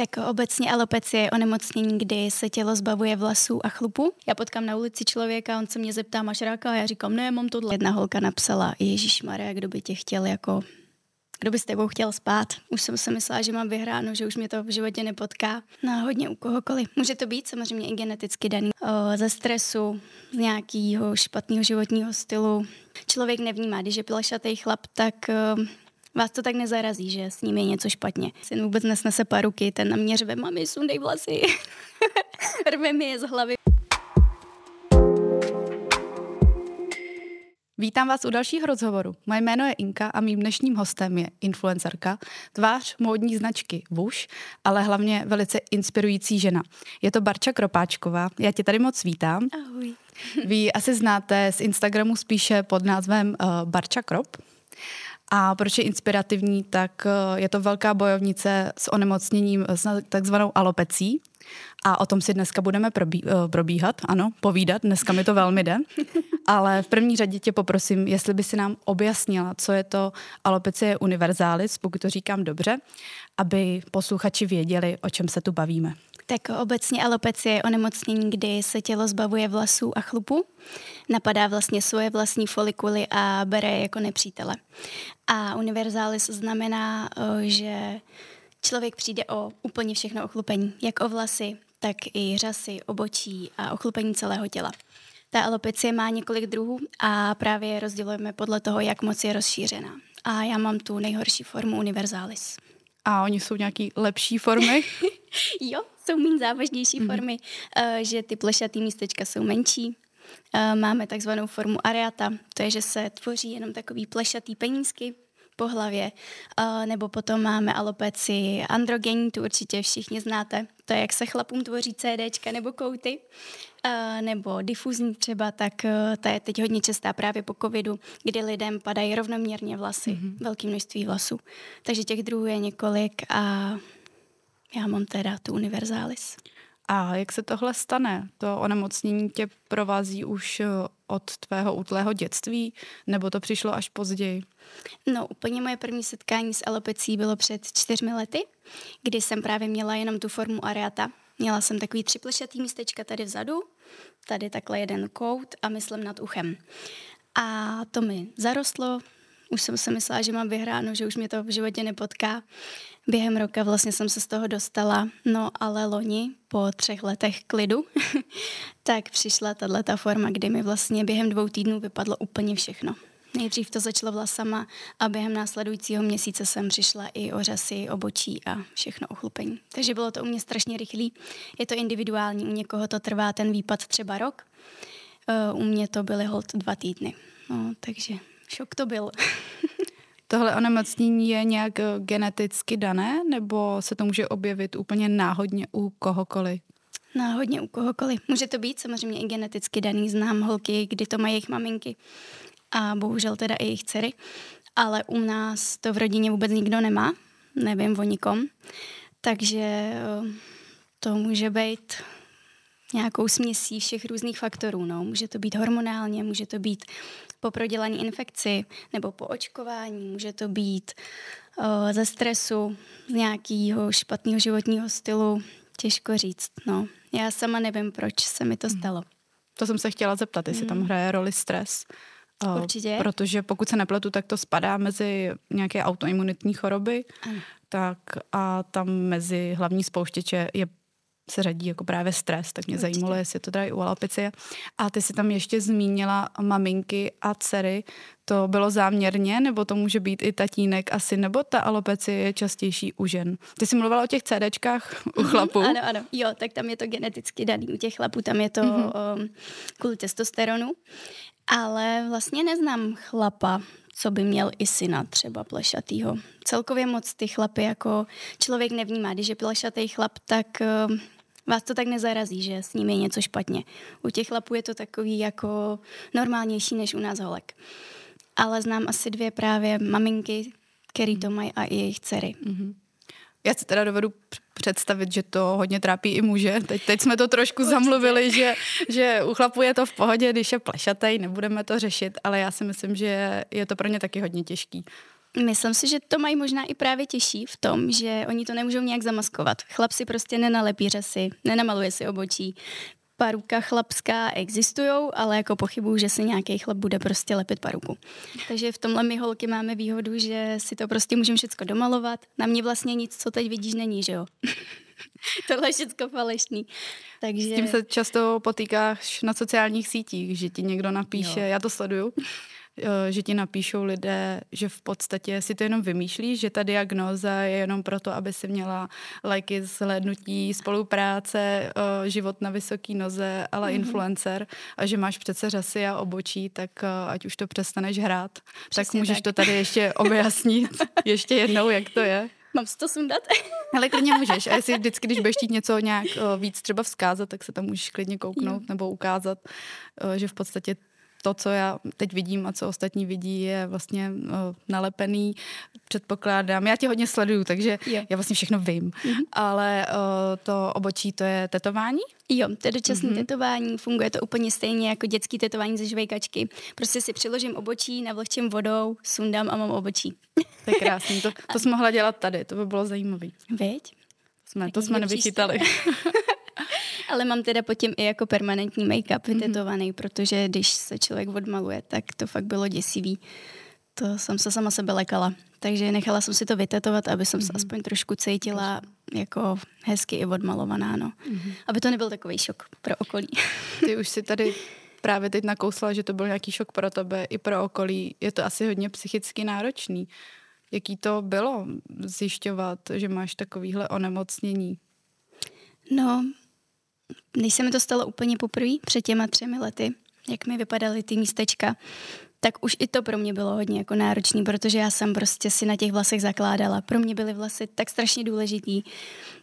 Tak obecně alopecie je onemocnění, kdy se tělo zbavuje vlasů a chlupu. Já potkám na ulici člověka, on se mě zeptá, máš ráka? A já říkám, ne, mám tohle. Jedna holka napsala, Ježíš Maria, kdo by tě chtěl jako kdo by s tebou chtěl spát. Už jsem si myslela, že mám vyhráno, že už mě to v životě nepotká. No hodně u kohokoliv. Může to být samozřejmě i geneticky daný. O, ze stresu, z nějakého špatného životního stylu. Člověk nevnímá, když je plešatý chlap, tak o, Vás to tak nezarazí, že s ním je něco špatně. Syn vůbec nesnese paruky, ten na mě řve, mami, sundej vlasy. Rve mi je z hlavy. Vítám vás u dalšího rozhovoru. Moje jméno je Inka a mým dnešním hostem je influencerka, tvář módní značky Vuš, ale hlavně velice inspirující žena. Je to Barča Kropáčková. Já tě tady moc vítám. Ahoj. Vy asi znáte z Instagramu spíše pod názvem uh, Barča Krop. A proč je inspirativní, tak eh, je to velká bojovnice s onemocněním, s takzvanou alopecí. A o tom si dneska budeme probí, eh, probíhat, ano, povídat, dneska mi to velmi jde. Ale v první řadě tě poprosím, jestli by si nám objasnila, co je to alopecie universalis, pokud to říkám dobře, aby posluchači věděli, o čem se tu bavíme. Tak obecně alopecie je onemocnění, kdy se tělo zbavuje vlasů a chlupu, napadá vlastně svoje vlastní folikuly a bere je jako nepřítele. A universalis znamená, že člověk přijde o úplně všechno ochlupení, jak o vlasy, tak i řasy, obočí a ochlupení celého těla. Ta alopecie má několik druhů a právě je rozdělujeme podle toho, jak moc je rozšířená. A já mám tu nejhorší formu universalis. A oni jsou nějaký lepší formy? jo, jsou méně závažnější mm-hmm. formy, uh, že ty plešatý místečka jsou menší. Uh, máme takzvanou formu areata, to je, že se tvoří jenom takový plešatý penízky po hlavě, uh, nebo potom máme alopeci androgenní, tu určitě všichni znáte, to je, jak se chlapům tvoří CDčka nebo kouty, uh, nebo difuzní třeba, tak uh, ta je teď hodně častá právě po covidu, kdy lidem padají rovnoměrně vlasy, mm-hmm. velké množství vlasů. Takže těch druhů je několik a já mám teda tu univerzális. A jak se tohle stane? To onemocnění tě provází už eh, od tvého útlého dětství, nebo to přišlo až později? No, úplně moje první setkání s alopecí bylo před čtyřmi lety, kdy jsem právě měla jenom tu formu areata. Měla jsem takový tři plešatý místečka tady vzadu, tady takhle jeden kout a myslím nad uchem. A to mi zarostlo, už jsem si myslela, že mám vyhráno, že už mě to v životě nepotká. Během roka vlastně jsem se z toho dostala, no ale loni po třech letech klidu, tak přišla tato forma, kdy mi vlastně během dvou týdnů vypadlo úplně všechno. Nejdřív to začalo vlasama a během následujícího měsíce jsem přišla i o řasy, obočí a všechno ochlupení. Takže bylo to u mě strašně rychlý. Je to individuální, u někoho to trvá ten výpad třeba rok, eh, u mě to byly hold dva týdny. No, takže šok to byl. Tohle onemocnění je nějak eh, geneticky dané, nebo se to může objevit úplně náhodně u kohokoliv? Náhodně u kohokoliv. Může to být samozřejmě i geneticky daný. Znám holky, kdy to mají jejich maminky a bohužel teda i jejich dcery. Ale u nás to v rodině vůbec nikdo nemá. Nevím o nikom. Takže eh, to může být nějakou směsí všech různých faktorů. No. Může to být hormonálně, může to být po prodělaní infekci nebo po očkování, může to být uh, ze stresu, z nějakého špatného životního stylu, těžko říct. No. Já sama nevím, proč se mi to hmm. stalo. To jsem se chtěla zeptat, jestli tam hmm. hraje roli stres. Určitě. Protože pokud se nepletu, tak to spadá mezi nějaké autoimunitní choroby. Ano. Tak a tam mezi hlavní spouštěče je se řadí jako právě stres, tak mě Určitě. zajímalo, jestli to dají u alopecie. A ty si tam ještě zmínila maminky a dcery. To bylo záměrně, nebo to může být i tatínek asi, nebo ta alopecie je častější u žen? Ty jsi mluvila o těch CDčkách u mhm, chlapů? ano, ano. Jo, tak tam je to geneticky daný. U těch chlapů tam je to mm-hmm. um, kvůli testosteronu. Ale vlastně neznám chlapa, co by měl i syna třeba plešatýho. Celkově moc ty chlapy jako člověk nevnímá. Když je plešatý chlap, tak um, vás to tak nezarazí, že s ním je něco špatně. U těch chlapů je to takový jako normálnější než u nás holek. Ale znám asi dvě právě maminky, který to mají a i jejich dcery. Mm-hmm. Já si teda dovedu představit, že to hodně trápí i muže. Teď, teď jsme to trošku Určitě. zamluvili, že, že u chlapů je to v pohodě, když je plešatej, nebudeme to řešit, ale já si myslím, že je to pro ně taky hodně těžký. Myslím si, že to mají možná i právě těžší v tom, že oni to nemůžou nějak zamaskovat. Chlap si prostě nenalepí řasy, nenamaluje si obočí. Paruka chlapská existují, ale jako pochybuju, že si nějaký chlap bude prostě lepit paruku. Takže v tomhle my holky máme výhodu, že si to prostě můžeme všechno domalovat. Na mě vlastně nic, co teď vidíš, není, že jo? Tohle je všechno falešný. Takže... S tím se často potýkáš na sociálních sítích, že ti někdo napíše, jo. já to sleduju, že ti napíšou lidé, že v podstatě si to jenom vymýšlíš, že ta diagnóza je jenom proto, aby si měla lajky zhlédnutí, spolupráce, eh, život na vysoký noze, ale mm-hmm. influencer a že máš přece řasy a obočí, tak eh, ať už to přestaneš hrát, Přesně tak můžeš tak. to tady ještě objasnit ještě jednou, jak to je. Mám si to sundat? Ale klidně můžeš. A jestli vždycky, když budeš chtít něco nějak víc třeba vzkázat, tak se tam můžeš klidně kouknout jo. nebo ukázat, že v podstatě to, co já teď vidím a co ostatní vidí, je vlastně uh, nalepený, předpokládám. Já tě hodně sleduju, takže je. já vlastně všechno vím. Mm-hmm. Ale uh, to obočí, to je tetování? Jo, to je dočasné mm-hmm. tetování, funguje to úplně stejně jako dětský tetování ze žvejkačky. Prostě si přiložím obočí, navlhčím vodou, sundám a mám obočí. To je krásný, to, to jsme mohla dělat tady, to by bylo zajímavé. Veď? Jsme, to jsme nevychytali. Ale mám teda pod tím i jako permanentní make-up mhm. vytetovaný, mm-hmm. protože když se člověk odmaluje, tak to fakt bylo děsivý. To jsem se sama sebe lekala. Takže nechala jsem si to vytetovat, aby jsem mm-hmm. se mhm. aspoň trošku cítila jako hezky i odmalovaná, no. Mm-hmm. Aby to nebyl takový šok pro okolí. Ty už si tady právě teď nakousla, že to byl nějaký šok pro tebe i pro okolí. Je to asi hodně psychicky náročný. Jaký to bylo zjišťovat, že máš takovýhle onemocnění? No, když se mi to stalo úplně poprvé, před těma třemi lety, jak mi vypadaly ty místečka, tak už i to pro mě bylo hodně jako náročný, protože já jsem prostě si na těch vlasech zakládala. Pro mě byly vlasy tak strašně důležitý.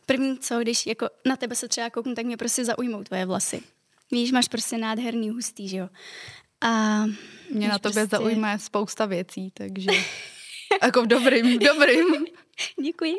První co, když jako na tebe se třeba kouknu, tak mě prostě zaujmou tvoje vlasy. Víš, máš prostě nádherný, hustý, že jo. A mě na tobě prostě... zaujme spousta věcí, takže jako v dobrým, dobrým. Děkuji.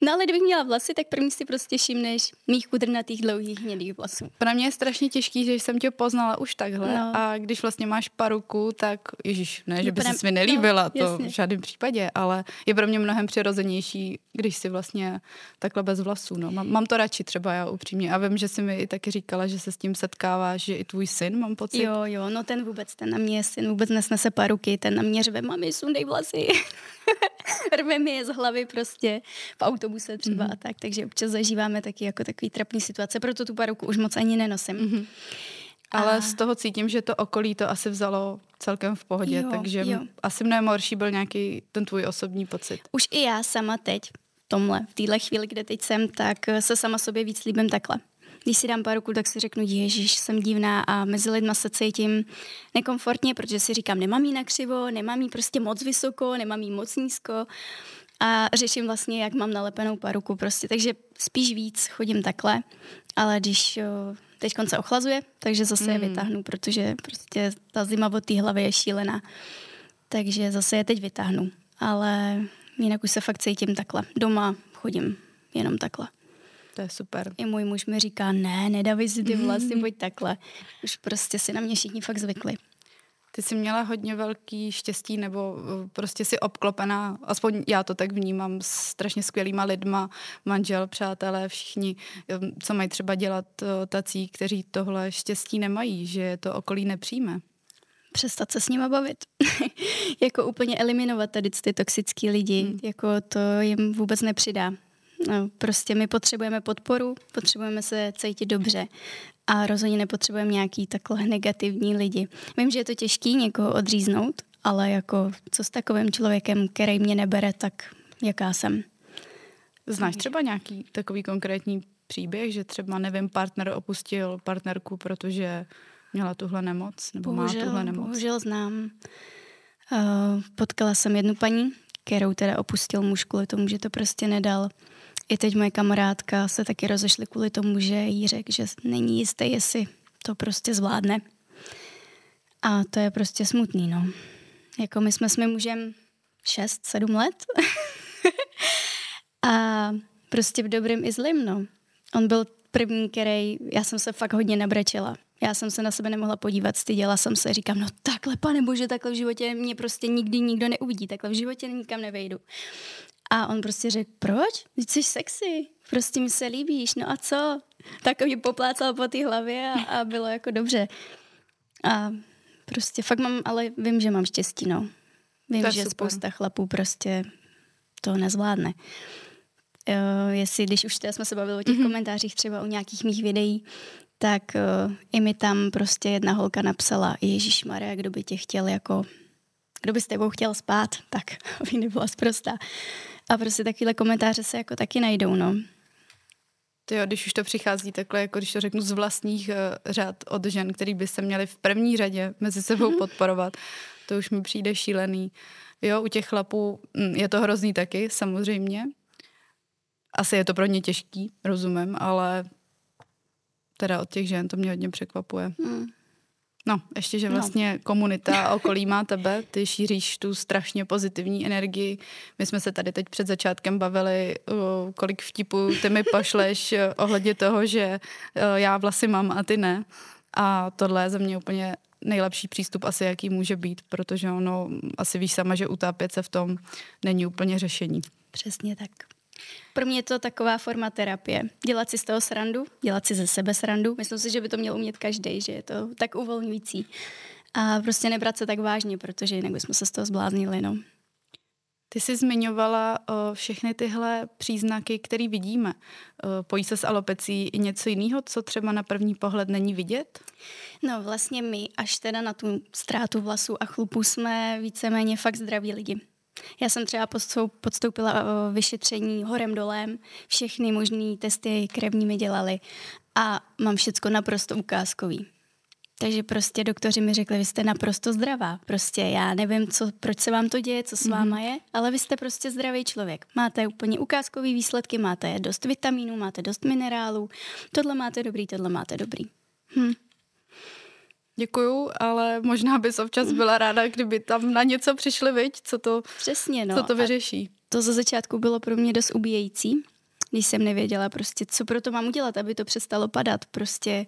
No ale kdybych měla vlasy, tak první si prostě všimneš mých kudrnatých dlouhých hnědých vlasů. Pro mě je strašně těžký, že jsem tě poznala už takhle no. a když vlastně máš paruku, tak ježíš, ne, že by se mi nelíbila, no, to jasně. v žádném případě, ale je pro mě mnohem přirozenější, když si vlastně takhle bez vlasů. No. Mám, mám to radši třeba já upřímně a vím, že jsi mi i taky říkala, že se s tím setkáváš, že i tvůj syn, mám pocit. Jo, jo, no ten vůbec, ten na mě syn vůbec nesnese paruky, ten na mě řve, mami, sundej vlasy. Rve mi je z hlavy prostě v autobuse třeba mm-hmm. a tak, takže občas zažíváme taky jako takový trapný situace, proto tu paruku už moc ani nenosím. Mm-hmm. Ale a... z toho cítím, že to okolí to asi vzalo celkem v pohodě, jo, takže jo. asi mnohem horší byl nějaký ten tvůj osobní pocit. Už i já sama teď, tomhle, v téhle chvíli, kde teď jsem, tak se sama sobě víc líbím takhle když si dám ruku, tak si řeknu, ježíš, jsem divná a mezi lidma se cítím nekomfortně, protože si říkám, nemám jí na křivo, nemám jí prostě moc vysoko, nemám jí moc nízko a řeším vlastně, jak mám nalepenou paruku prostě, takže spíš víc chodím takhle, ale když teď se ochlazuje, takže zase mm. je vytáhnu, protože prostě ta zima od té hlavy je šílená, takže zase je teď vytáhnu, ale jinak už se fakt cítím takhle. Doma chodím jenom takhle. To je super. I můj muž mi říká, ne, nedávej si ty vlasy, pojď takhle. Už prostě si na mě všichni fakt zvykli. Ty jsi měla hodně velký štěstí, nebo uh, prostě si obklopená, aspoň já to tak vnímám, strašně skvělýma lidma, manžel, přátelé, všichni, um, co mají třeba dělat uh, tací, kteří tohle štěstí nemají, že to okolí nepřijme přestat se s nima bavit. jako úplně eliminovat tady ty toxické lidi. Hmm. Jako to jim vůbec nepřidá. No, prostě my potřebujeme podporu, potřebujeme se cítit dobře a rozhodně nepotřebujeme nějaký takhle negativní lidi. Vím, že je to těžký někoho odříznout, ale jako co s takovým člověkem, který mě nebere, tak jaká jsem. Znáš třeba nějaký takový konkrétní příběh, že třeba, nevím, partner opustil partnerku, protože měla tuhle nemoc, nebo bohužel, má tuhle nemoc? Bohužel znám. Uh, potkala jsem jednu paní, kterou teda opustil muž kvůli tomu, že to prostě nedal i teď moje kamarádka se taky rozešly kvůli tomu, že jí řekl, že není jistý, jestli to prostě zvládne. A to je prostě smutný, no. Jako my jsme s mým mužem 6-7 let. a prostě v dobrém i zlým, no. On byl první, který, já jsem se fakt hodně nabrečela. Já jsem se na sebe nemohla podívat, styděla jsem se, říkám, no takhle, pane bože, takhle v životě mě prostě nikdy nikdo neuvidí, takhle v životě nikam nevejdu. A on prostě řekl, proč? Ty jsi sexy, prostě mi se líbíš, no a co? Tak mě poplácal po té hlavě a, a bylo jako dobře. A prostě fakt mám, ale vím, že mám štěstí, no. Vím, že super. spousta chlapů prostě to nezvládne. Uh, jestli, když už teda jsme se bavili o těch mm-hmm. komentářích třeba u nějakých mých videí, tak uh, i mi tam prostě jedna holka napsala, Ježíš Maria, kdo by tě chtěl jako, kdo by s tebou chtěl spát, tak aby nebyla zprostá. A prostě takovéhle komentáře se jako taky najdou, no. To jo, když už to přichází takhle, jako když to řeknu z vlastních uh, řad od žen, který by se měli v první řadě mezi sebou mhm. podporovat, to už mi přijde šílený. Jo, u těch chlapů mm, je to hrozný taky, samozřejmě. Asi je to pro ně těžký, rozumím, ale teda od těch žen to mě hodně překvapuje. Hmm. No, ještě, že no. vlastně no. komunita okolí má tebe, ty šíříš tu strašně pozitivní energii. My jsme se tady teď před začátkem bavili, kolik vtipů ty mi pošleš ohledně toho, že já vlasy mám a ty ne. A tohle je za mě úplně nejlepší přístup asi, jaký může být, protože ono asi víš sama, že utápět se v tom není úplně řešení. Přesně tak. Pro mě je to taková forma terapie. Dělat si z toho srandu, dělat si ze sebe srandu. Myslím si, že by to měl umět každý, že je to tak uvolňující. A prostě nebrat se tak vážně, protože jinak bychom se z toho zbláznili. No. Ty jsi zmiňovala o, všechny tyhle příznaky, které vidíme. O, pojí se s alopecí i něco jiného, co třeba na první pohled není vidět? No vlastně my, až teda na tu ztrátu vlasů a chlupů, jsme víceméně fakt zdraví lidi. Já jsem třeba podstoupila vyšetření horem dolem, všechny možné testy krevní mi dělali a mám všecko naprosto ukázkový. Takže prostě doktoři mi řekli, vy jste naprosto zdravá. Prostě já nevím, co, proč se vám to děje, co s mm-hmm. váma je, ale vy jste prostě zdravý člověk. Máte úplně ukázkový výsledky, máte dost vitamínů, máte dost minerálů, tohle máte dobrý, tohle máte dobrý. Hm. Děkuju, ale možná bys občas byla ráda, kdyby tam na něco přišli, viď? Co to, Přesně, no. co to vyřeší. A to za začátku bylo pro mě dost ubíjející, když jsem nevěděla prostě, co pro to mám udělat, aby to přestalo padat, prostě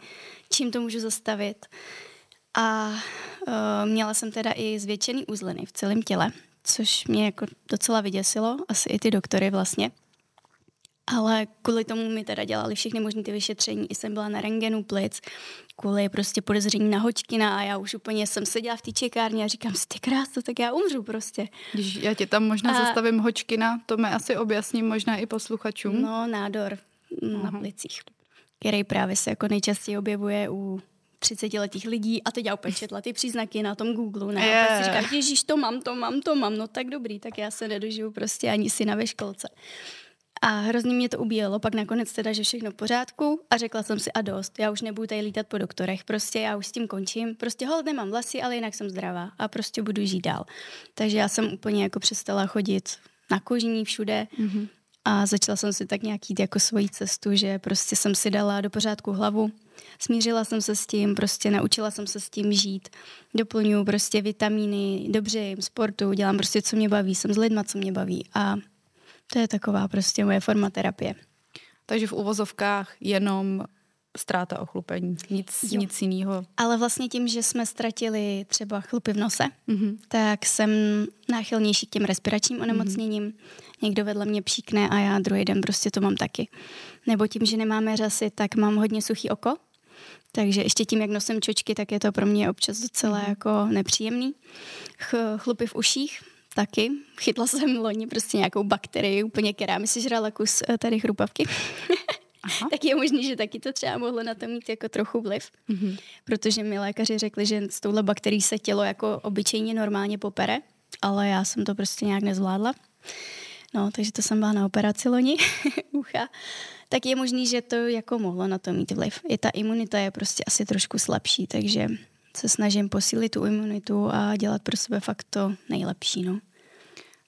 čím to můžu zastavit. A uh, měla jsem teda i zvětšený uzliny v celém těle, což mě jako docela vyděsilo, asi i ty doktory vlastně. Ale kvůli tomu mi teda dělali všechny možné ty vyšetření. I jsem byla na rengenu plic, kvůli prostě podezření na hoďkina a já už úplně jsem seděla v té čekárně a říkám si, ty krásno, tak já umřu prostě. Když já tě tam možná a... zastavím hoďkina, to mi asi objasním možná i posluchačům. No, nádor na plicích, který právě se jako nejčastěji objevuje u 30-letých lidí a teď já opět četla ty příznaky na tom Google. Ne? Yeah. A si říkám, ježíš, to mám, to mám, to mám, no tak dobrý, tak já se nedožiju prostě ani si na ve školce. A hrozně mě to ubíjelo, pak nakonec teda, že všechno v pořádku a řekla jsem si a dost, já už nebudu tady lítat po doktorech, prostě já už s tím končím, prostě hold nemám vlasy, ale jinak jsem zdravá a prostě budu žít dál. Takže já jsem úplně jako přestala chodit na kožní všude mm-hmm. a začala jsem si tak nějak jít jako svoji cestu, že prostě jsem si dala do pořádku hlavu, smířila jsem se s tím, prostě naučila jsem se s tím žít, doplňuji prostě vitamíny, dobře jim, sportu, dělám prostě, co mě baví, jsem s lidma, co mě baví a to je taková prostě moje forma terapie. Takže v uvozovkách jenom ztráta ochlupení, nic, nic jiného. Ale vlastně tím, že jsme ztratili třeba chlupy v nose, mm-hmm. tak jsem náchylnější k těm respiračním mhm. onemocněním. Mm-hmm. Někdo vedle mě příkne a já druhý den prostě to mám taky. Nebo tím, že nemáme řasy, tak mám hodně suchý oko. Takže ještě tím, jak nosím čočky, tak je to pro mě občas docela mm-hmm. jako nepříjemný. Ch- chlupy v uších, taky. Chytla jsem loni prostě nějakou bakterii, úplně která mi si žrala kus eh, tady chrupavky. Aha. tak je možný, že taky to třeba mohlo na to mít jako trochu vliv, mm-hmm. protože mi lékaři řekli, že s touhle bakterií se tělo jako obyčejně normálně popere, ale já jsem to prostě nějak nezvládla. No, takže to jsem byla na operaci loni ucha. Tak je možný, že to jako mohlo na to mít vliv. I ta imunita je prostě asi trošku slabší, takže se snažím posílit tu imunitu a dělat pro sebe fakt to nejlepší. No.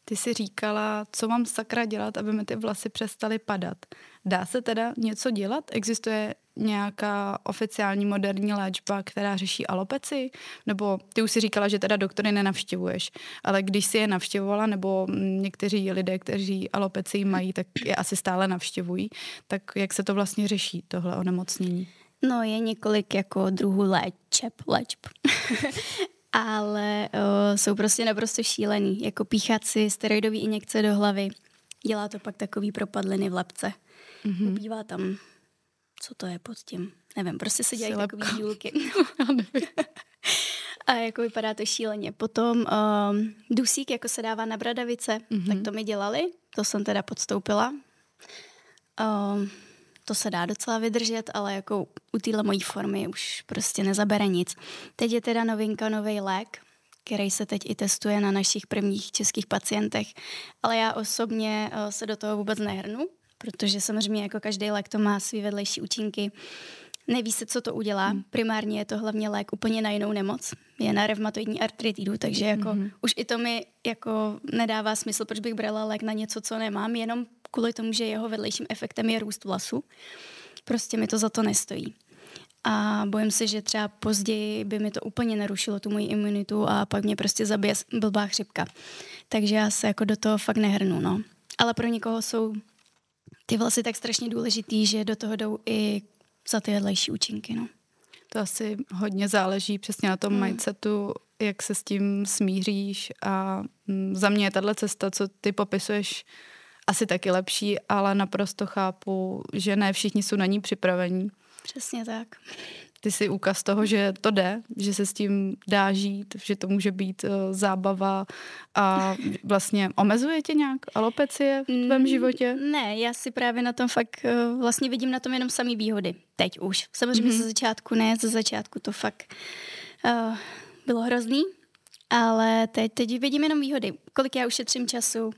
Ty jsi říkala, co mám sakra dělat, aby mi ty vlasy přestaly padat. Dá se teda něco dělat? Existuje nějaká oficiální moderní léčba, která řeší alopeci? Nebo ty už si říkala, že teda doktory nenavštěvuješ, ale když si je navštěvovala, nebo někteří lidé, kteří alopeci mají, tak je asi stále navštěvují, tak jak se to vlastně řeší, tohle onemocnění? No, je několik jako druhů léčeb, léčb. Ale uh, jsou prostě naprosto šílený. Jako píchat si steroidový injekce do hlavy. Dělá to pak takový propadliny v lepce. Mm-hmm. Bývá tam, co to je pod tím. Nevím, prostě se dělají takové dílky. A jako vypadá to šíleně. Potom um, dusík, jako se dává na bradavice, mm-hmm. tak to mi dělali. To jsem teda podstoupila. Um, to se dá docela vydržet, ale jako u téhle mojí formy už prostě nezabere nic. Teď je teda novinka, nový lék, který se teď i testuje na našich prvních českých pacientech, ale já osobně uh, se do toho vůbec nehrnu, protože samozřejmě jako každý lék to má svý vedlejší účinky. Neví se, co to udělá. Hmm. Primárně je to hlavně lék úplně na jinou nemoc. Je na revmatoidní artritidu, takže jako mm-hmm. už i to mi jako nedává smysl, proč bych brala lék na něco, co nemám, jenom kvůli tomu, že jeho vedlejším efektem je růst vlasu. Prostě mi to za to nestojí. A bojím se, že třeba později by mi to úplně narušilo tu moji imunitu a pak mě prostě zabije blbá chřipka. Takže já se jako do toho fakt nehrnu, no. Ale pro někoho jsou ty vlasy tak strašně důležitý, že do toho jdou i za ty vedlejší účinky. No. To asi hodně záleží přesně na tom hmm. mindsetu, jak se s tím smíříš a mm, za mě je tahle cesta, co ty popisuješ, asi taky lepší, ale naprosto chápu, že ne všichni jsou na ní připravení. Přesně tak ty jsi úkaz toho, že to jde, že se s tím dá žít, že to může být uh, zábava a vlastně omezuje tě nějak alopecie v tvém životě? Ne, já si právě na tom fakt uh, vlastně vidím na tom jenom samý výhody. Teď už. Samozřejmě mm-hmm. ze začátku ne, ze začátku to fakt uh, bylo hrozný, ale teď, teď vidím jenom výhody. Kolik já ušetřím času,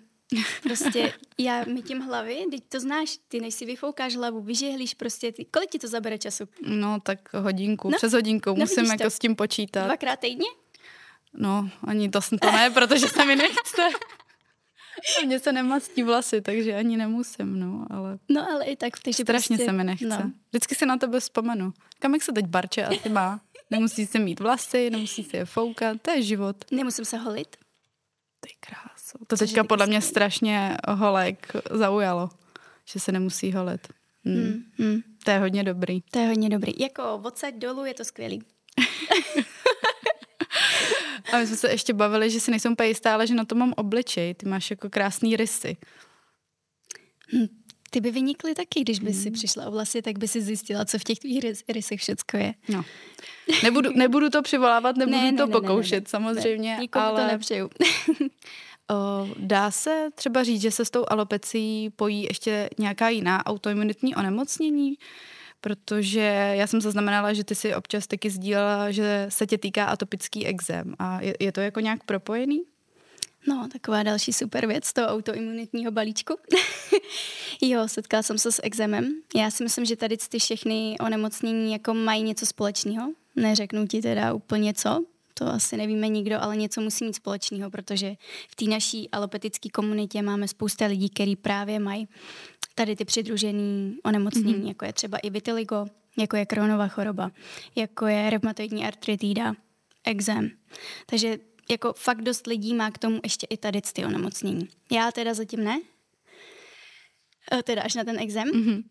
Prostě já mi tím hlavy, teď to znáš, ty než si vyfoukáš hlavu, vyžehlíš prostě, ty, kolik ti to zabere času? No tak hodinku, no, přes hodinku, no, musím jako to. s tím počítat. Dvakrát týdně? No, ani to, to ne, protože se mi nechce. Mně se nemastí vlasy, takže ani nemusím, no, ale... No, ale i tak, takže Strašně prostě, se mi nechce. No. Vždycky si na tebe vzpomenu. Kam jak se teď barče asi má? Nemusí se mít vlasy, nemusí se je foukat, to je život. Nemusím se holit? Ty krásu. To teďka podle mě strašně holek zaujalo, že se nemusí holit. Hmm. Hmm, hmm. To je hodně dobrý. To je hodně dobrý. Jako odsaď dolů je to skvělý. A my jsme se ještě bavili, že si nejsem úplně jistá, ale že na to mám obličej. Ty máš jako krásný rysy. Hm, ty by vynikly taky, když by si hmm. přišla o vlasy, tak by si zjistila, co v těch tvých rys, rysech všecko je. No. Nebudu, nebudu to přivolávat, nebudu ne, to ne, pokoušet, ne, ne, samozřejmě. Ne, nikomu ale... to nepřeju. dá se třeba říct, že se s tou alopecí pojí ještě nějaká jiná autoimunitní onemocnění? Protože já jsem zaznamenala, že ty si občas taky sdílela, že se tě týká atopický exém. A je, je to jako nějak propojený? No, taková další super věc toho autoimunitního balíčku. jo, setkala jsem se s exemem. Já si myslím, že tady ty všechny onemocnění jako mají něco společného. Neřeknu ti teda úplně co, to asi nevíme nikdo, ale něco musí mít společného, protože v té naší alopetické komunitě máme spousta lidí, kteří právě mají tady ty přidružený onemocnění, mm-hmm. jako je třeba i vitiligo, jako je kronová choroba, jako je reumatoidní artritída, exém. Takže jako fakt dost lidí má k tomu ještě i tady ty onemocnění. Já teda zatím ne, e, teda až na ten exém, mm-hmm.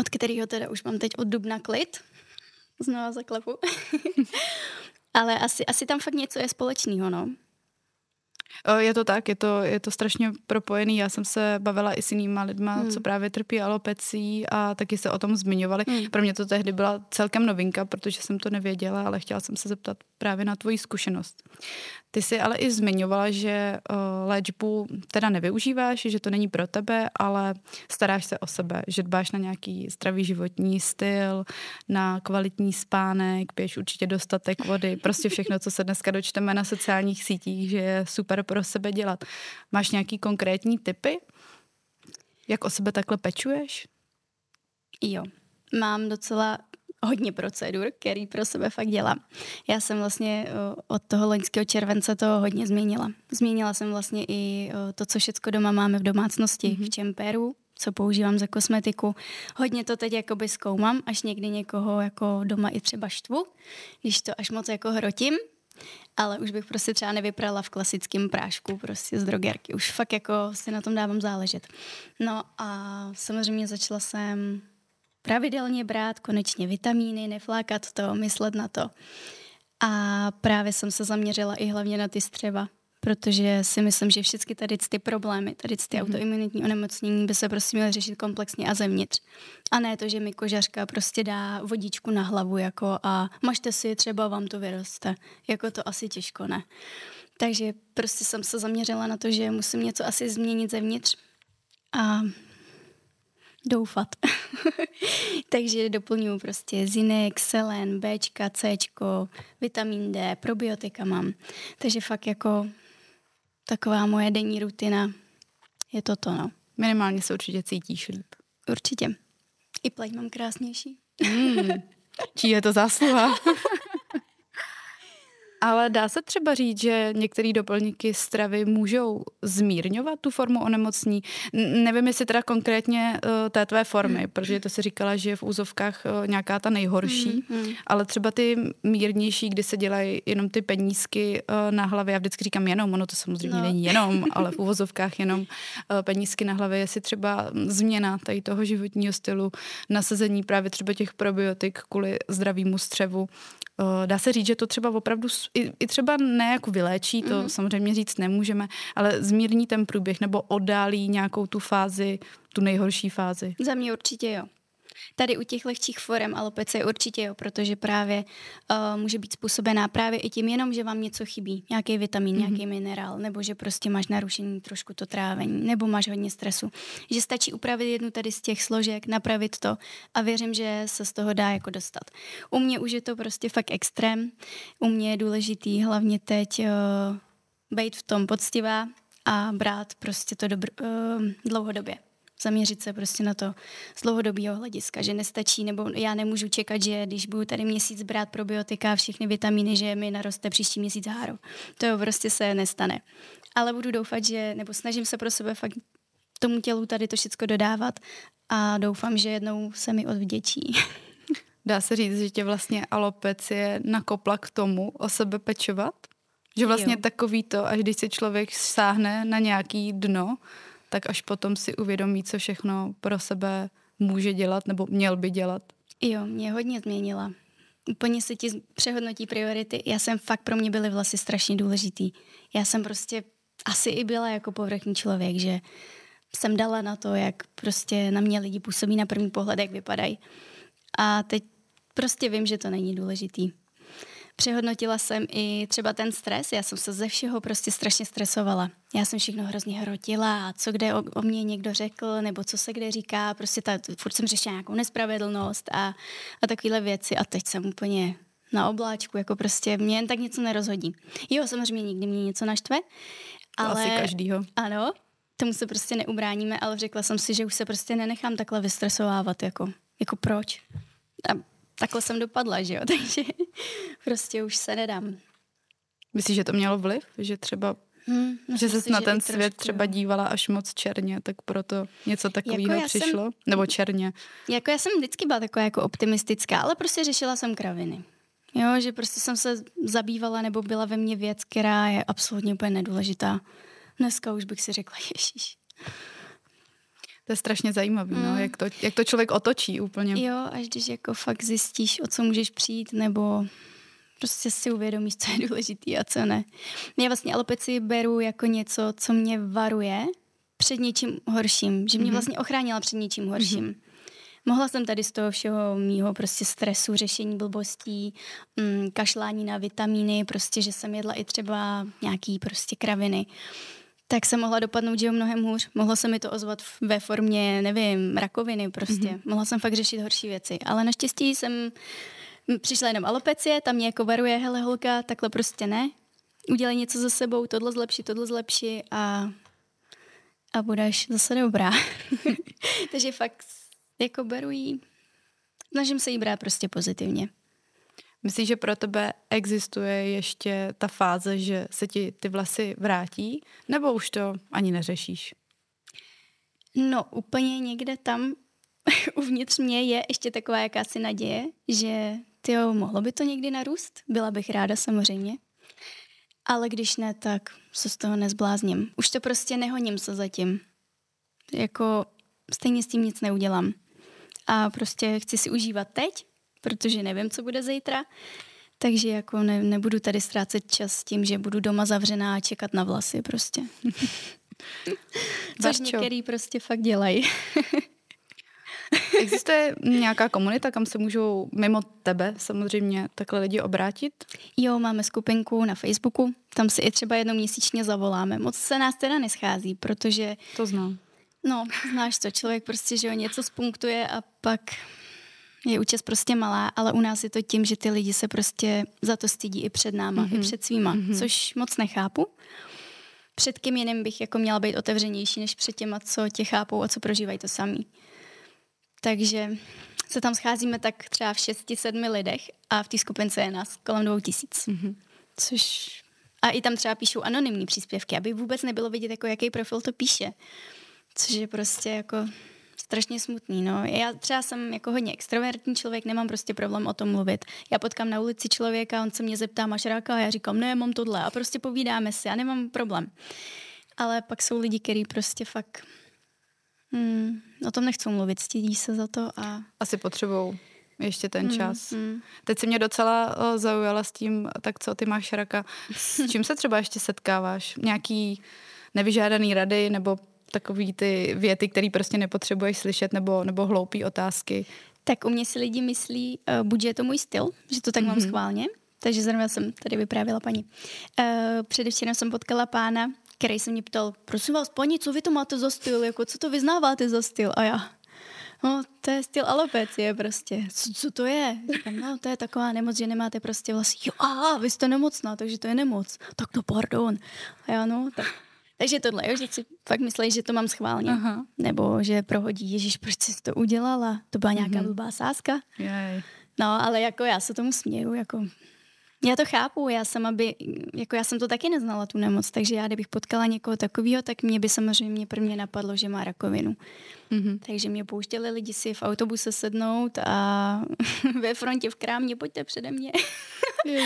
od kterého teda už mám teď od dubna klid, znova zaklepu. Ale asi, asi tam fakt něco je společného, no. Je to tak, je to, je to strašně propojený. Já jsem se bavila i s jinýma lidma, hmm. co právě trpí alopecí a taky se o tom zmiňovali. Hmm. Pro mě to tehdy byla celkem novinka, protože jsem to nevěděla, ale chtěla jsem se zeptat právě na tvoji zkušenost. Ty jsi ale i zmiňovala, že uh, léčbu teda nevyužíváš, že to není pro tebe, ale staráš se o sebe, že dbáš na nějaký zdravý životní styl, na kvalitní spánek, piješ určitě dostatek vody, prostě všechno, co se dneska dočteme na sociálních sítích, že je super pro sebe dělat. Máš nějaký konkrétní typy? Jak o sebe takhle pečuješ? Jo, mám docela hodně procedur, který pro sebe fakt dělám. Já jsem vlastně od toho loňského července to hodně změnila. Změnila jsem vlastně i to, co všechno doma máme v domácnosti, mm-hmm. v čemperu, co používám za kosmetiku. Hodně to teď jakoby zkoumám, až někdy někoho jako doma i třeba štvu, když to až moc jako hrotím, ale už bych prostě třeba nevyprala v klasickém prášku prostě z drogerky. Už fakt jako si na tom dávám záležet. No a samozřejmě začala jsem pravidelně brát konečně vitamíny, neflákat to, myslet na to. A právě jsem se zaměřila i hlavně na ty střeva, protože si myslím, že všechny tady ty problémy, tady ty mm-hmm. autoimunitní onemocnění by se prostě měly řešit komplexně a zevnitř. A ne to, že mi kožařka prostě dá vodičku na hlavu jako a mažte si, třeba vám to vyroste. Jako to asi těžko ne. Takže prostě jsem se zaměřila na to, že musím něco asi změnit zevnitř a doufat. Takže doplňuji prostě zinek, selen, Bčka, Cčko, vitamin D, probiotika mám. Takže fakt jako taková moje denní rutina je toto, no. Minimálně se určitě cítíš líp. Určitě. I pleť mám krásnější. Mm, čí je to zásluha? Ale dá se třeba říct, že některé doplňky stravy můžou zmírňovat tu formu onemocní? Nevím, jestli teda konkrétně uh, té tvé formy, mm. protože to si říkala, že je v úzovkách uh, nějaká ta nejhorší, mm, ale třeba ty mírnější, kdy se dělají jenom ty penízky uh, na hlavě, já vždycky říkám jenom, ono to samozřejmě no. není jenom, ale v úvozovkách jenom uh, penízky na hlavě, jestli třeba změna tady toho životního stylu, nasazení právě třeba těch probiotik kvůli zdravému střevu, dá se říct, že to třeba opravdu i, i třeba ne jako vyléčí, to mm-hmm. samozřejmě říct nemůžeme, ale zmírní ten průběh nebo oddálí nějakou tu fázi, tu nejhorší fázi. Za mě určitě jo. Tady u těch lehčích forem alopecie určitě jo, protože právě uh, může být způsobená právě i tím jenom, že vám něco chybí, nějaký vitamin, mm-hmm. nějaký minerál, nebo že prostě máš narušení trošku to trávení, nebo máš hodně stresu. Že stačí upravit jednu tady z těch složek, napravit to a věřím, že se z toho dá jako dostat. U mě už je to prostě fakt extrém. U mě je důležitý hlavně teď uh, být v tom poctivá a brát prostě to dobr- uh, dlouhodobě zaměřit se prostě na to z dlouhodobého hlediska, že nestačí, nebo já nemůžu čekat, že když budu tady měsíc brát probiotika a všechny vitamíny, že mi naroste příští měsíc háru. To prostě se nestane. Ale budu doufat, že, nebo snažím se pro sebe fakt tomu tělu tady to všechno dodávat a doufám, že jednou se mi odvděčí. Dá se říct, že tě vlastně alopecie nakopla k tomu o sebe pečovat? Že vlastně jo. takový to, až když se člověk sáhne na nějaký dno, tak až potom si uvědomí, co všechno pro sebe může dělat nebo měl by dělat. Jo, mě hodně změnila. Úplně se ti přehodnotí priority. Já jsem fakt, pro mě byly vlasy strašně důležitý. Já jsem prostě asi i byla jako povrchní člověk, že jsem dala na to, jak prostě na mě lidi působí na první pohled, jak vypadají. A teď prostě vím, že to není důležitý. Přehodnotila jsem i třeba ten stres. Já jsem se ze všeho prostě strašně stresovala. Já jsem všechno hrozně hrotila a co kde o, o mě někdo řekl, nebo co se kde říká. Prostě ta, furt jsem řešila nějakou nespravedlnost a, a takovéhle věci. A teď jsem úplně na obláčku, jako prostě mě jen tak něco nerozhodí. Jo, samozřejmě nikdy mě něco naštve, ale... Asi každýho. Ano, tomu se prostě neubráníme, ale řekla jsem si, že už se prostě nenechám takhle vystresovávat, jako, jako proč. A takhle jsem dopadla, že jo, takže prostě už se nedám. Myslíš, že to mělo vliv? Že třeba Hmm, že se na ten svět trošku, třeba dívala až moc černě, tak proto něco takového jako přišlo? Jsem, Nebo černě? Jako já jsem vždycky byla taková jako optimistická, ale prostě řešila jsem kraviny. Jo, že prostě jsem se zabývala nebo byla ve mně věc, která je absolutně úplně nedůležitá. Dneska už bych si řekla, ježíš, to je strašně zajímavé, no, mm. no, jak, to, jak to člověk otočí úplně. Jo, až když jako fakt zjistíš, o co můžeš přijít, nebo prostě si uvědomíš, co je důležitý a co ne. Já vlastně alopeci beru jako něco, co mě varuje před něčím horším, že mě mm-hmm. vlastně ochránila před něčím horším. Mm-hmm. Mohla jsem tady z toho všeho mýho prostě stresu, řešení blbostí, mm, kašlání na vitamíny, prostě, že jsem jedla i třeba nějaký prostě kraviny tak se mohla dopadnout, že jo, mnohem hůř. Mohlo se mi to ozvat ve formě, nevím, rakoviny prostě. Mm-hmm. Mohla jsem fakt řešit horší věci. Ale naštěstí jsem přišla jenom alopecie, tam mě jako varuje, hele holka, takhle prostě ne. Udělej něco za sebou, tohle zlepší, tohle zlepší a, a budeš zase dobrá. Takže fakt jako beru jí, snažím se jí brát prostě pozitivně. Myslíš, že pro tebe existuje ještě ta fáze, že se ti ty vlasy vrátí, nebo už to ani neřešíš? No, úplně někde tam uvnitř mě je ještě taková jakási naděje, že ty mohlo by to někdy narůst. Byla bych ráda samozřejmě. Ale když ne, tak se z toho nezblázním. Už to prostě nehoním se zatím. Jako stejně s tím nic neudělám. a prostě chci si užívat teď, protože nevím, co bude zítra. Takže jako ne, nebudu tady ztrácet čas tím, že budu doma zavřená a čekat na vlasy prostě. Což některý prostě fakt dělají. Existuje nějaká komunita, kam se můžou mimo tebe samozřejmě takhle lidi obrátit? Jo, máme skupinku na Facebooku, tam si i třeba jednou měsíčně zavoláme. Moc se nás teda neschází, protože... To znám. No, znáš to, člověk prostě, že jo, něco spunktuje a pak je účast prostě malá, ale u nás je to tím, že ty lidi se prostě za to stydí i před náma, mm-hmm. i před svýma, mm-hmm. což moc nechápu. Před kým jiným bych jako měla být otevřenější, než před těma, co tě chápou a co prožívají to samý. Takže se tam scházíme tak třeba v šesti, sedmi lidech a v té skupince je nás kolem dvou tisíc. Mm-hmm. Což... A i tam třeba píšou anonymní příspěvky, aby vůbec nebylo vidět, jako jaký profil to píše. Což je prostě jako strašně smutný. No. Já třeba jsem jako hodně extrovertní člověk, nemám prostě problém o tom mluvit. Já potkám na ulici člověka, on se mě zeptá, máš ráka? A já říkám, ne, mám tohle. A prostě povídáme si, já nemám problém. Ale pak jsou lidi, kteří prostě fakt Hmm, o tom nechcou mluvit, stydí se za to a... Asi potřebou ještě ten hmm, čas. Hmm. Teď si mě docela zaujala s tím, tak co ty máš raka. S čím se třeba ještě setkáváš? Nějaký nevyžádaný rady nebo takový ty věty, které prostě nepotřebuješ slyšet nebo, nebo hloupý otázky? Tak u mě si lidi myslí, uh, buď je to můj styl, že to tak mm-hmm. mám mhm. schválně, takže zrovna jsem tady vyprávěla paní. Uh, předevčírem jsem potkala pána, který se mě ptal, prosím vás, paní, co vy to máte za styl, jako co to vyznáváte za styl? A já, no, to je styl alopecie prostě. Co, co to je? Říkám, no, to je taková nemoc, že nemáte prostě vlasy. Jo, aha, vy jste nemocná, takže to je nemoc. Tak to pardon. A já, no, tak takže tohle, jo, že si fakt myslí, že to mám schválně. Aha. Nebo že prohodí, Ježíš, proč jsi to udělala? To byla nějaká mm-hmm. blbá sázka. Jej. No, ale jako já se tomu směju, jako já to chápu, já sama by, jako já jsem to taky neznala, tu nemoc, takže já kdybych potkala někoho takového, tak mě by samozřejmě prvně napadlo, že má rakovinu. Mm-hmm. Takže mě pouštěli lidi si v autobuse sednout a ve frontě v krámě, pojďte přede mě.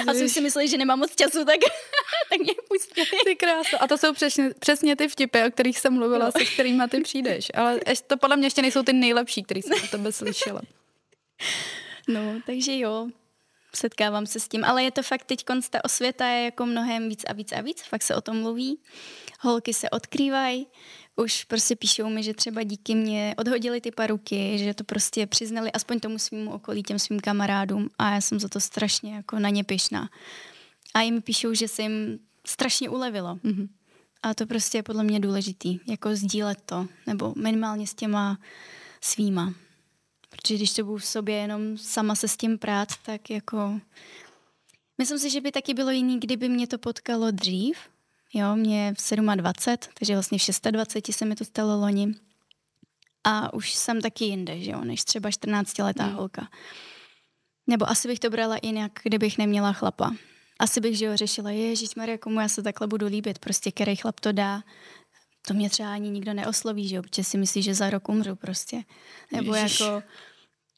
A si mysleli, že nemám moc času, tak, tak mě pustili. Ty krása. A to jsou přesně, přesně ty vtipy, o kterých jsem mluvila, no. se kterými ty přijdeš. Ale to podle mě ještě nejsou ty nejlepší, který jsem o tebe slyšela. No, takže jo, setkávám se s tím, ale je to fakt teď ta osvěta je jako mnohem víc a víc a víc, fakt se o tom mluví, holky se odkrývají, už prostě píšou mi, že třeba díky mě odhodili ty paruky, že to prostě přiznali aspoň tomu svým okolí, těm svým kamarádům a já jsem za to strašně jako na ně pišná. A jim píšou, že se jim strašně ulevilo. Mm-hmm. A to prostě je podle mě důležitý, jako sdílet to, nebo minimálně s těma svýma. Protože když to budu v sobě jenom sama se s tím prát, tak jako... Myslím si, že by taky bylo jiný, kdyby mě to potkalo dřív. Jo, mě v 27, takže vlastně v 26 se mi to stalo loni. A už jsem taky jinde, že jo, než třeba 14-letá mm. holka. Nebo asi bych to brala jinak, kdybych neměla chlapa. Asi bych, že jo, řešila, ježiš Maria, komu já se takhle budu líbit, prostě který chlap to dá. To mě třeba ani nikdo neosloví, že jo, protože si myslí, že za rok umřu prostě. Nebo Ježiš. jako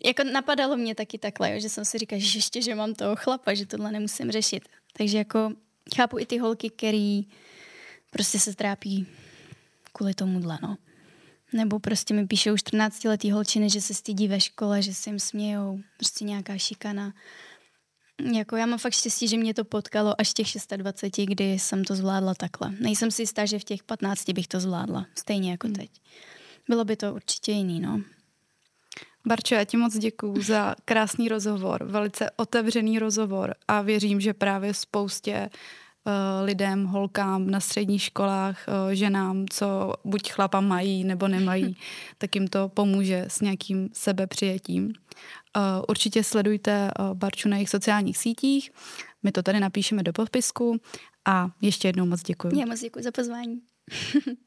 jako napadalo mě taky takhle, jo, že jsem si říkala, že ještě, že mám toho chlapa, že tohle nemusím řešit. Takže jako chápu i ty holky, který prostě se trápí kvůli tomuhle, no. Nebo prostě mi píšou 14-letý holčiny, že se stydí ve škole, že se jim smějou, prostě nějaká šikana. Jako já mám fakt štěstí, že mě to potkalo až těch 26, kdy jsem to zvládla takhle. Nejsem si jistá, že v těch 15 bych to zvládla, stejně jako hmm. teď. Bylo by to určitě jiný, no. Barčo, já ti moc děkuju za krásný rozhovor, velice otevřený rozhovor a věřím, že právě spoustě lidem, holkám na středních školách, uh, ženám, co buď chlapa mají nebo nemají, tak jim to pomůže s nějakým sebepřijetím. Uh, určitě sledujte Barču na jejich sociálních sítích, my to tady napíšeme do podpisku a ještě jednou moc děkuji. Já moc děkuji za pozvání.